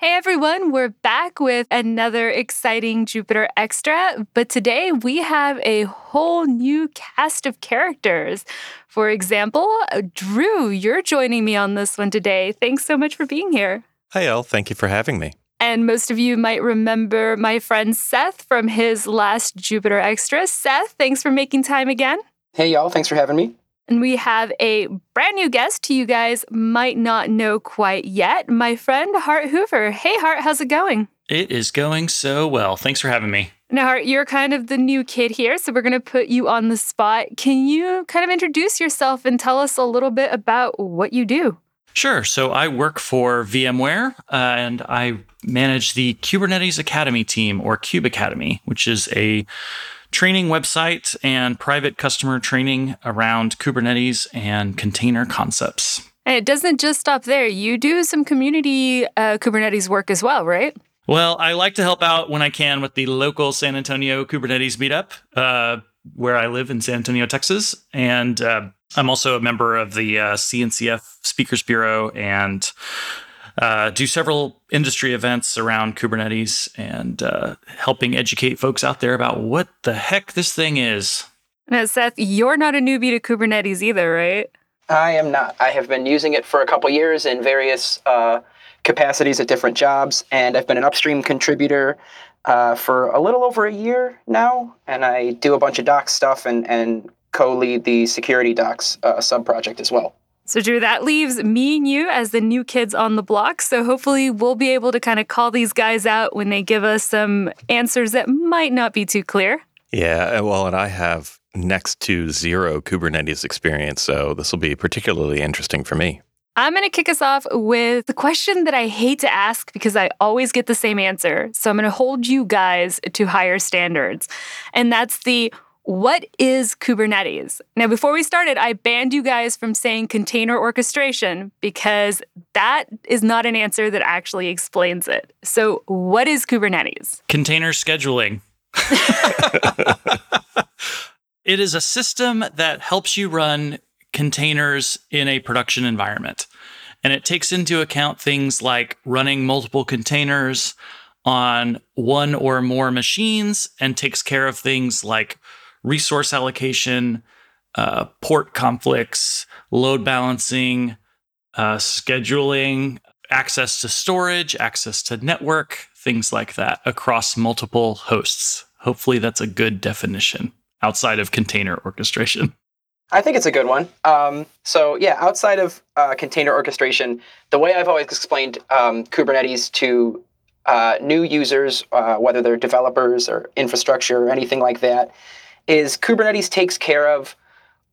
Hey everyone, we're back with another exciting Jupiter Extra, but today we have a whole new cast of characters. For example, Drew, you're joining me on this one today. Thanks so much for being here. Hi, Ell. Thank you for having me. And most of you might remember my friend Seth from his last Jupiter Extra. Seth, thanks for making time again. Hey, y'all. Thanks for having me. And we have a brand new guest who you guys might not know quite yet my friend Hart Hoover. Hey, Hart, how's it going? It is going so well. Thanks for having me. Now, Hart, you're kind of the new kid here, so we're going to put you on the spot. Can you kind of introduce yourself and tell us a little bit about what you do? Sure. So I work for VMware uh, and I manage the Kubernetes Academy team or Kube Academy, which is a training website and private customer training around Kubernetes and container concepts. And it doesn't just stop there. You do some community uh, Kubernetes work as well, right? Well, I like to help out when I can with the local San Antonio Kubernetes meetup, uh, where I live in San Antonio, Texas. And uh, I'm also a member of the uh, CNCF Speakers Bureau and uh, do several industry events around Kubernetes and uh, helping educate folks out there about what the heck this thing is. Now, Seth, you're not a newbie to Kubernetes either, right? I am not. I have been using it for a couple years in various uh, capacities at different jobs, and I've been an upstream contributor uh, for a little over a year now, and I do a bunch of docs stuff and, and co-lead the security docs uh, sub project as well. So, Drew, that leaves me and you as the new kids on the block. So, hopefully, we'll be able to kind of call these guys out when they give us some answers that might not be too clear. Yeah, uh, well, and I have next to zero Kubernetes experience, so this will be particularly interesting for me. I'm going to kick us off with the question that I hate to ask because I always get the same answer. So, I'm going to hold you guys to higher standards. And that's the what is Kubernetes? Now, before we started, I banned you guys from saying container orchestration because that is not an answer that actually explains it. So, what is Kubernetes? Container scheduling. it is a system that helps you run containers in a production environment. And it takes into account things like running multiple containers on one or more machines and takes care of things like resource allocation, uh, port conflicts, load balancing, uh, scheduling, access to storage, access to network, things like that across multiple hosts. Hopefully, that's a good definition outside of container orchestration. I think it's a good one. Um, so, yeah, outside of uh, container orchestration, the way I've always explained um, Kubernetes to uh, new users, uh, whether they're developers or infrastructure or anything like that, is Kubernetes takes care of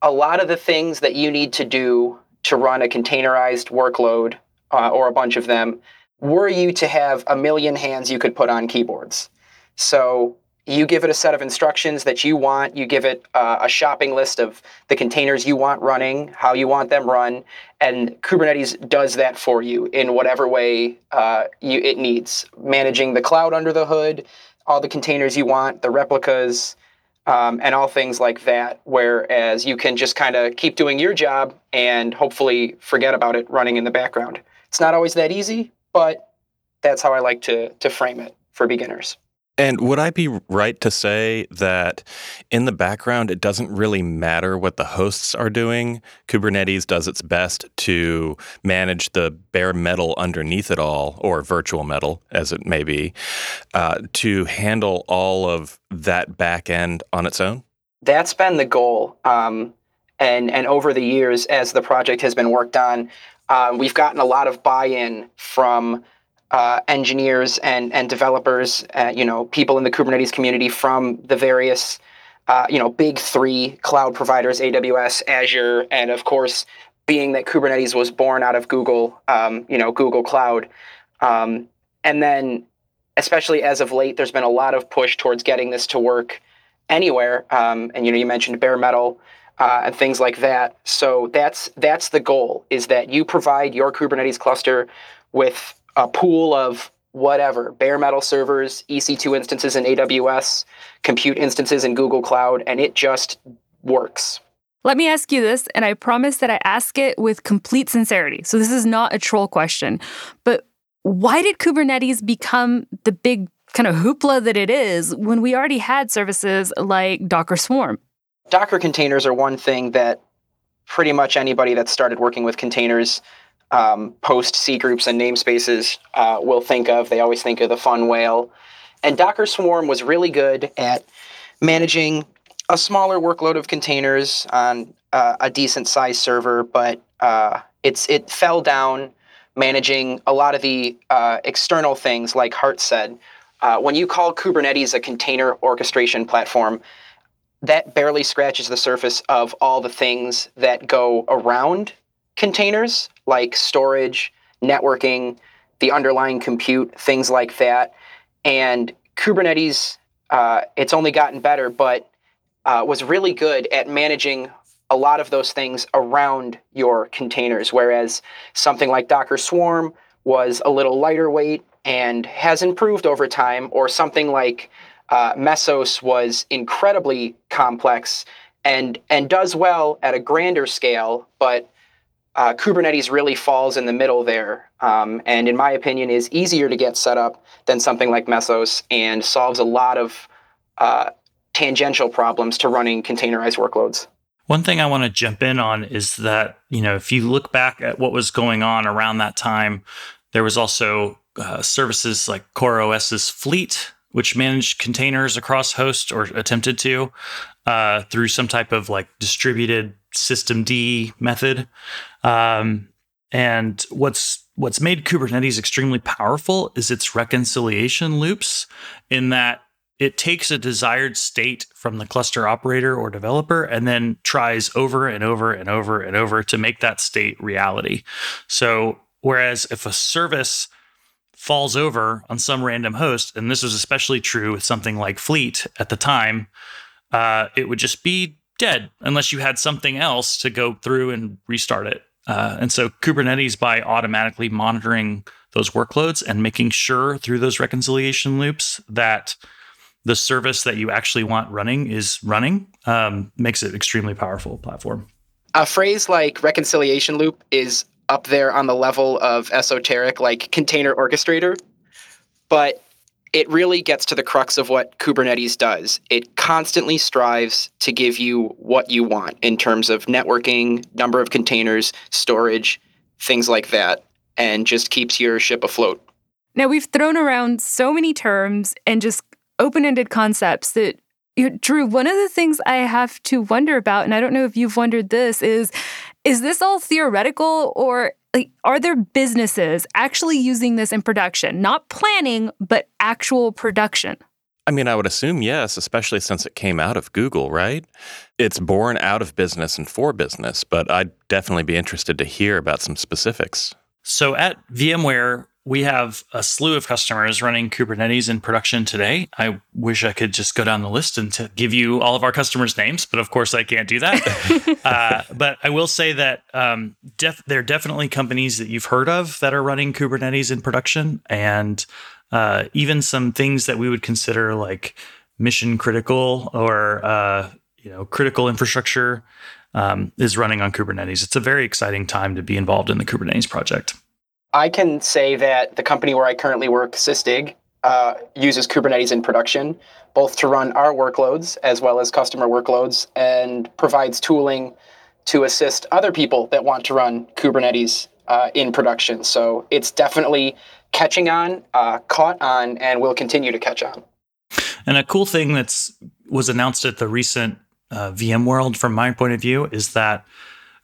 a lot of the things that you need to do to run a containerized workload uh, or a bunch of them were you to have a million hands you could put on keyboards. So you give it a set of instructions that you want, you give it uh, a shopping list of the containers you want running, how you want them run, and Kubernetes does that for you in whatever way uh, you, it needs. Managing the cloud under the hood, all the containers you want, the replicas, um, and all things like that. Whereas you can just kind of keep doing your job and hopefully forget about it running in the background. It's not always that easy, but that's how I like to to frame it for beginners. And would I be right to say that in the background, it doesn't really matter what the hosts are doing? Kubernetes does its best to manage the bare metal underneath it all, or virtual metal, as it may be, uh, to handle all of that back end on its own? That's been the goal. Um, and, and over the years, as the project has been worked on, uh, we've gotten a lot of buy in from uh, engineers and and developers, uh, you know, people in the Kubernetes community from the various, uh, you know, big three cloud providers: AWS, Azure, and of course, being that Kubernetes was born out of Google, um, you know, Google Cloud, um, and then especially as of late, there's been a lot of push towards getting this to work anywhere. Um, and you know, you mentioned bare metal. Uh, and things like that. So that's that's the goal: is that you provide your Kubernetes cluster with a pool of whatever bare metal servers, EC2 instances in AWS, compute instances in Google Cloud, and it just works. Let me ask you this, and I promise that I ask it with complete sincerity. So, this is not a troll question, but why did Kubernetes become the big kind of hoopla that it is when we already had services like Docker Swarm? Docker containers are one thing that pretty much anybody that started working with containers um, post C groups and namespaces uh, will think of. They always think of the fun whale. And Docker Swarm was really good at managing a smaller workload of containers on uh, a decent sized server, but uh, it's it fell down managing a lot of the uh, external things, like Hart said. Uh, when you call Kubernetes a container orchestration platform, that barely scratches the surface of all the things that go around containers, like storage, networking, the underlying compute, things like that. And Kubernetes, uh, it's only gotten better, but uh, was really good at managing a lot of those things around your containers, whereas something like Docker Swarm was a little lighter weight and has improved over time, or something like uh, Mesos was incredibly complex and and does well at a grander scale, but uh, Kubernetes really falls in the middle there, um, and in my opinion, is easier to get set up than something like Mesos, and solves a lot of uh, tangential problems to running containerized workloads. One thing I want to jump in on is that you know if you look back at what was going on around that time, there was also uh, services like CoreOS's Fleet, which managed containers across hosts or attempted to uh, through some type of like distributed systemd method. Um, and what's what's made Kubernetes extremely powerful is its reconciliation loops, in that it takes a desired state from the cluster operator or developer and then tries over and over and over and over to make that state reality. So, whereas if a service falls over on some random host, and this was especially true with something like Fleet at the time, uh, it would just be dead unless you had something else to go through and restart it. Uh, and so Kubernetes, by automatically monitoring those workloads and making sure through those reconciliation loops that the service that you actually want running is running, um, makes it extremely powerful platform. A phrase like reconciliation loop is up there on the level of esoteric, like container orchestrator, but it really gets to the crux of what Kubernetes does. It constantly strives to give you what you want in terms of networking, number of containers, storage, things like that, and just keeps your ship afloat. Now, we've thrown around so many terms and just open ended concepts that you know, Drew, one of the things I have to wonder about, and I don't know if you've wondered this, is is this all theoretical or like are there businesses actually using this in production? Not planning, but actual production. I mean, I would assume yes, especially since it came out of Google, right? It's born out of business and for business, but I'd definitely be interested to hear about some specifics. So at VMware, we have a slew of customers running Kubernetes in production today. I wish I could just go down the list and to give you all of our customers' names, but of course I can't do that. uh, but I will say that um, def- there are definitely companies that you've heard of that are running Kubernetes in production, and uh, even some things that we would consider like mission critical or uh, you know critical infrastructure um, is running on Kubernetes. It's a very exciting time to be involved in the Kubernetes project. I can say that the company where I currently work, Sysdig, uh, uses Kubernetes in production, both to run our workloads as well as customer workloads, and provides tooling to assist other people that want to run Kubernetes uh, in production. So it's definitely catching on, uh, caught on, and will continue to catch on. And a cool thing that's was announced at the recent uh, VMworld, from my point of view, is that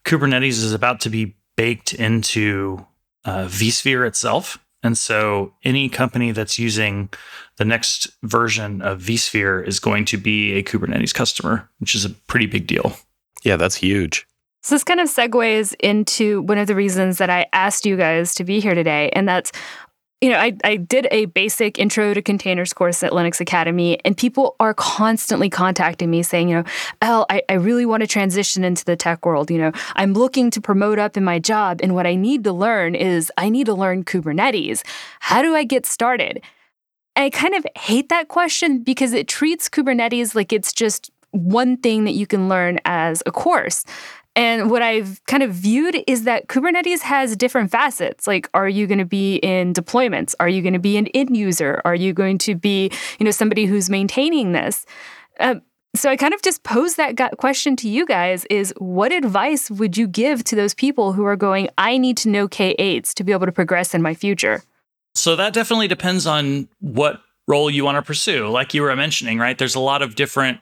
Kubernetes is about to be baked into uh, vSphere itself. And so any company that's using the next version of vSphere is going to be a Kubernetes customer, which is a pretty big deal. Yeah, that's huge. So this kind of segues into one of the reasons that I asked you guys to be here today, and that's you know, I, I did a basic intro to containers course at Linux Academy, and people are constantly contacting me saying, you know, Ell, I, I really want to transition into the tech world. You know, I'm looking to promote up in my job, and what I need to learn is I need to learn Kubernetes. How do I get started? I kind of hate that question because it treats Kubernetes like it's just one thing that you can learn as a course. And what I've kind of viewed is that Kubernetes has different facets. Like, are you going to be in deployments? Are you going to be an end user? Are you going to be, you know, somebody who's maintaining this? Uh, so I kind of just pose that question to you guys is what advice would you give to those people who are going, I need to know K8s to be able to progress in my future? So that definitely depends on what role you want to pursue. Like you were mentioning, right? There's a lot of different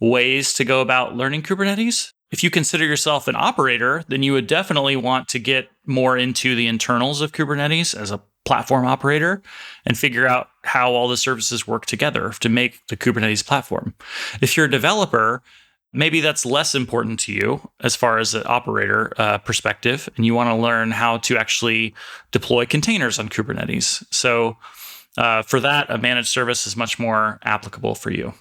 ways to go about learning Kubernetes. If you consider yourself an operator, then you would definitely want to get more into the internals of Kubernetes as a platform operator and figure out how all the services work together to make the Kubernetes platform. If you're a developer, maybe that's less important to you as far as an operator uh, perspective, and you want to learn how to actually deploy containers on Kubernetes. So, uh, for that, a managed service is much more applicable for you.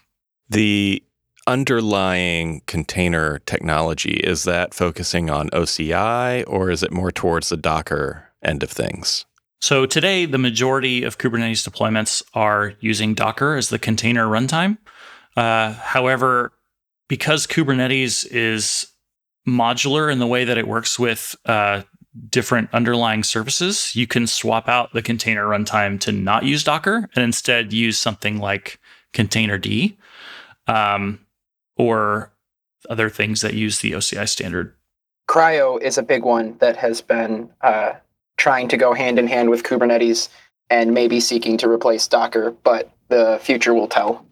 The underlying container technology is that focusing on OCI or is it more towards the Docker end of things? So today, the majority of Kubernetes deployments are using Docker as the container runtime. Uh, however, because Kubernetes is modular in the way that it works with uh, different underlying services, you can swap out the container runtime to not use Docker and instead use something like Containerd um, or other things that use the OCI standard. CRI-O is a big one that has been uh, trying to go hand in hand with Kubernetes and maybe seeking to replace Docker, but the future will tell.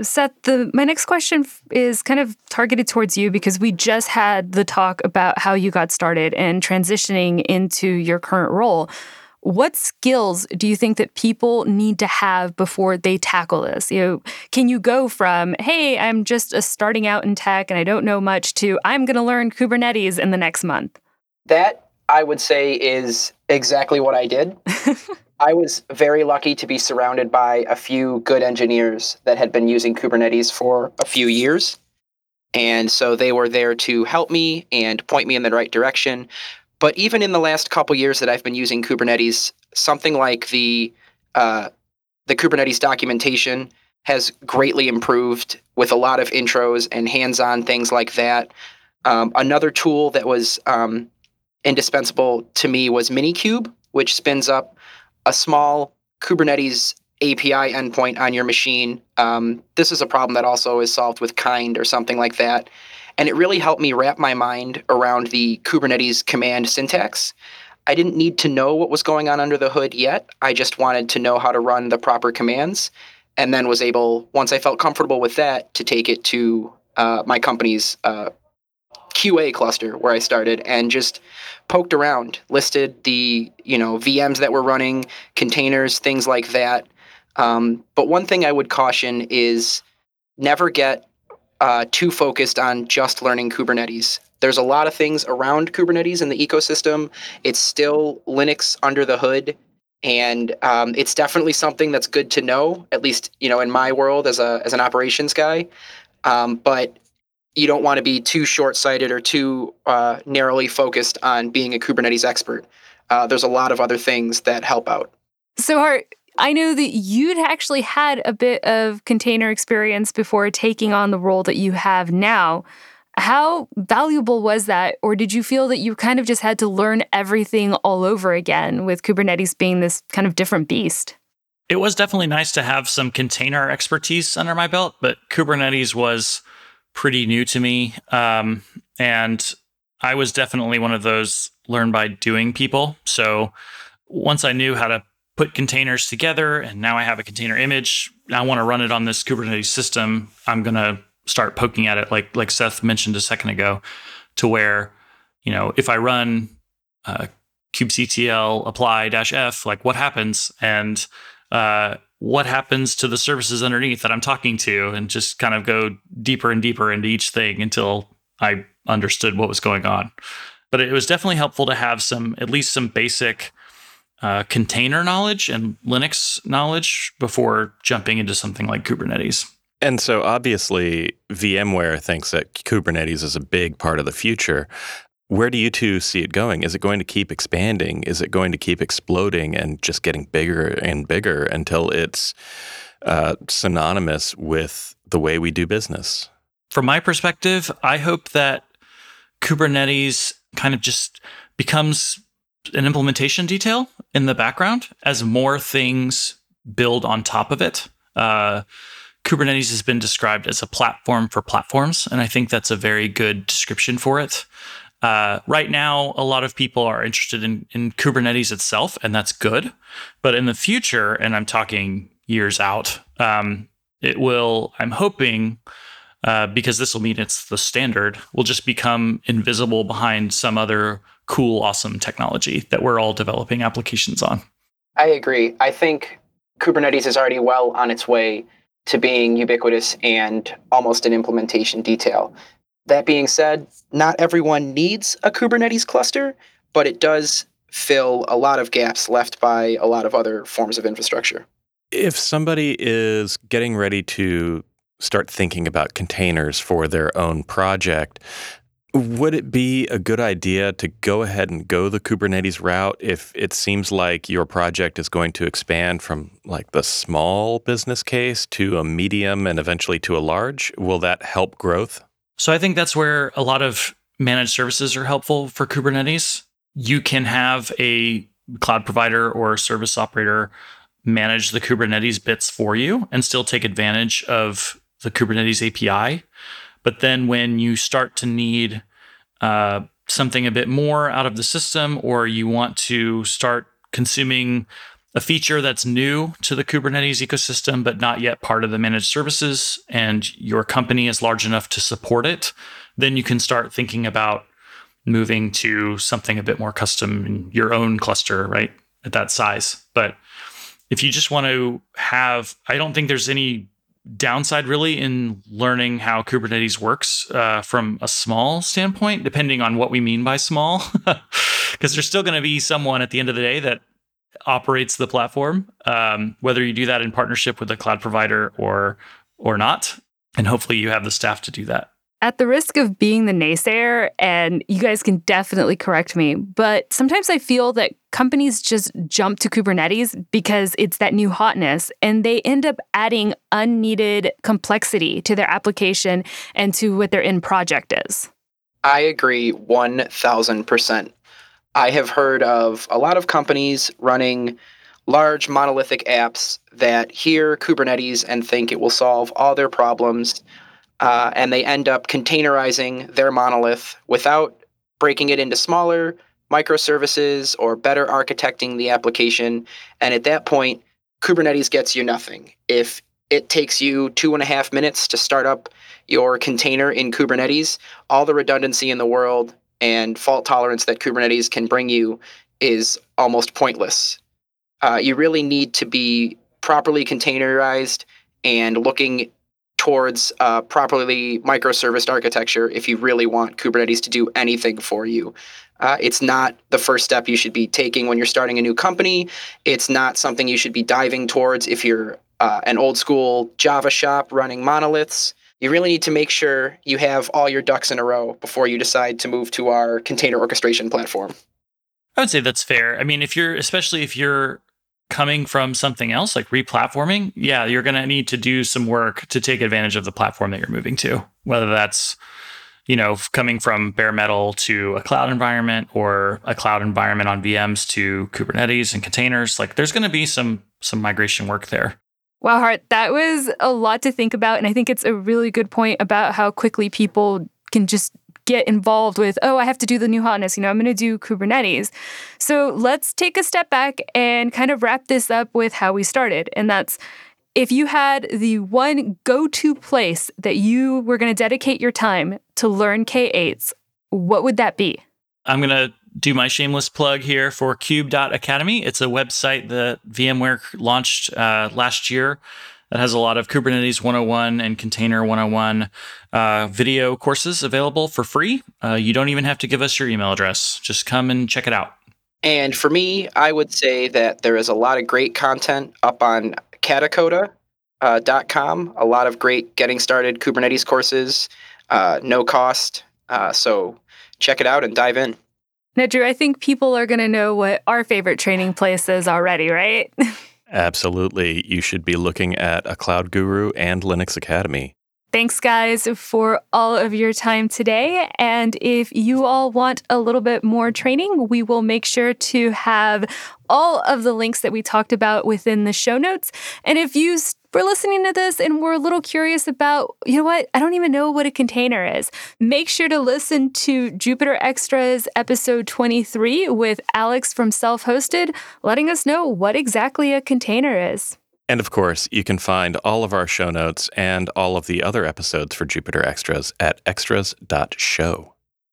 Seth, the my next question is kind of targeted towards you because we just had the talk about how you got started and transitioning into your current role. What skills do you think that people need to have before they tackle this? You know, can you go from, hey, I'm just a starting out in tech and I don't know much to I'm going to learn Kubernetes in the next month? That I would say is exactly what I did. I was very lucky to be surrounded by a few good engineers that had been using Kubernetes for a few years. And so they were there to help me and point me in the right direction. But even in the last couple years that I've been using Kubernetes, something like the uh, the Kubernetes documentation has greatly improved with a lot of intros and hands-on things like that. Um, another tool that was um, indispensable to me was Minikube, which spins up a small Kubernetes API endpoint on your machine. Um, this is a problem that also is solved with Kind or something like that. And it really helped me wrap my mind around the Kubernetes command syntax. I didn't need to know what was going on under the hood yet. I just wanted to know how to run the proper commands and then was able, once I felt comfortable with that, to take it to uh, my company's uh, QA cluster where I started and just poked around, listed the you know VMs that were running, containers, things like that. Um, but one thing I would caution is never get uh, too focused on just learning Kubernetes. There's a lot of things around Kubernetes in the ecosystem. It's still Linux under the hood, and um, it's definitely something that's good to know. At least you know in my world as a as an operations guy. Um, but you don't want to be too short-sighted or too uh, narrowly focused on being a Kubernetes expert. Uh, there's a lot of other things that help out. So, Hart, I know that you'd actually had a bit of container experience before taking on the role that you have now. How valuable was that? Or did you feel that you kind of just had to learn everything all over again with Kubernetes being this kind of different beast? It was definitely nice to have some container expertise under my belt, but Kubernetes was pretty new to me. Um, and I was definitely one of those learn by doing people. So once I knew how to put containers together and now I have a container image, I want to run it on this Kubernetes system, I'm going to start poking at it like like Seth mentioned a second ago to where, you know, if I run uh, kubectl apply dash f, like what happens? And uh, what happens to the services underneath that I'm talking to and just kind of go deeper and deeper into each thing until I understood what was going on. But it was definitely helpful to have some, at least some basic uh, container knowledge and Linux knowledge before jumping into something like Kubernetes. And so obviously, VMware thinks that Kubernetes is a big part of the future. Where do you two see it going? Is it going to keep expanding? Is it going to keep exploding and just getting bigger and bigger until it's uh, synonymous with the way we do business? From my perspective, I hope that Kubernetes kind of just becomes an implementation detail in the background as more things build on top of it. Uh, Kubernetes has been described as a platform for platforms, and I think that's a very good description for it. Uh, right now, a lot of people are interested in, in Kubernetes itself, and that's good. But in the future, and I'm talking years out, um, it will, I'm hoping, uh, because this will mean it's the standard, will just become invisible behind some other cool, awesome technology that we're all developing applications on. I agree. I think Kubernetes is already well on its way to being ubiquitous and almost an implementation detail. That being said, not everyone needs a Kubernetes cluster, but it does fill a lot of gaps left by a lot of other forms of infrastructure. If somebody is getting ready to start thinking about containers for their own project, would it be a good idea to go ahead and go the Kubernetes route if it seems like your project is going to expand from like the small business case to a medium and eventually to a large? Will that help growth? So I think that's where a lot of managed services are helpful for Kubernetes. You can have a cloud provider or service operator manage the Kubernetes bits for you and still take advantage of the Kubernetes API. But then when you start to need uh, something a bit more out of the system, or you want to start consuming a feature that's new to the Kubernetes ecosystem, but not yet part of the managed services, and your company is large enough to support it, then you can start thinking about moving to something a bit more custom in your own cluster, right? At that size. But if you just want to have, I don't think there's any downside really in learning how Kubernetes works uh, from a small standpoint, depending on what we mean by small, because there's still going to be someone at the end of the day that operates the platform, um, whether you do that in partnership with a cloud provider or or not. And hopefully, you have the staff to do that. At the risk of being the naysayer, and you guys can definitely correct me, but sometimes I feel that companies just jump to Kubernetes because it's that new hotness and they end up adding unneeded complexity to their application and to what their end project is. I agree 1000%. I have heard of a lot of companies running large monolithic apps that hear Kubernetes and think it will solve all their problems. Uh, and they end up containerizing their monolith without breaking it into smaller microservices or better architecting the application. And at that point, Kubernetes gets you nothing. If it takes you two and a half minutes to start up your container in Kubernetes, all the redundancy in the world and fault tolerance that Kubernetes can bring you is almost pointless. Uh, you really need to be properly containerized and looking towards uh, properly microserviced architecture if you really want Kubernetes to do anything for you. Uh, it's not the first step you should be taking when you're starting a new company. It's not something you should be diving towards if you're uh, an old school Java shop running monoliths you really need to make sure you have all your ducks in a row before you decide to move to our container orchestration platform. I would say that's fair. I mean, if you're, especially if you're coming from something else like replatforming, yeah, you're going to need to do some work to take advantage of the platform that you're moving to, whether that's you know, coming from bare metal to a cloud environment or a cloud environment on VMs to Kubernetes and containers, like there's going to be some some migration work there. Wow, Hart, that was a lot to think about. And I think it's a really good point about how quickly people can just get involved with, oh, I have to do the new hotness. You know, I'm going to do Kubernetes. So let's take a step back and kind of wrap this up with how we started. And that's if you had the one go to place that you were going to dedicate your time to learn K8s, what would that be? I'm going to do my shameless plug here for kube.academy. It's a website that VMware launched uh, last year that has a lot of Kubernetes 101 and Container 101 uh, video courses available for free. Uh, you don't even have to give us your email address, just come and check it out. And for me, I would say that there is a lot of great content up on katacoda.com. Uh, a lot of great getting started Kubernetes courses, uh, no cost. Uh, so check it out and dive in. Now, Drew, I think people are going to know what our favorite training place is already, right? Absolutely. You should be looking at a Cloud Guru and Linux Academy. Thanks, guys, for all of your time today. And if you all want a little bit more training, we will make sure to have all of the links that we talked about within the show notes. And if you were listening to this and we're a little curious about, you know what, I don't even know what a container is, make sure to listen to Jupiter Extras episode 23 with Alex from Self Hosted, letting us know what exactly a container is. And of course, you can find all of our show notes and all of the other episodes for Jupiter Extras at extras.show.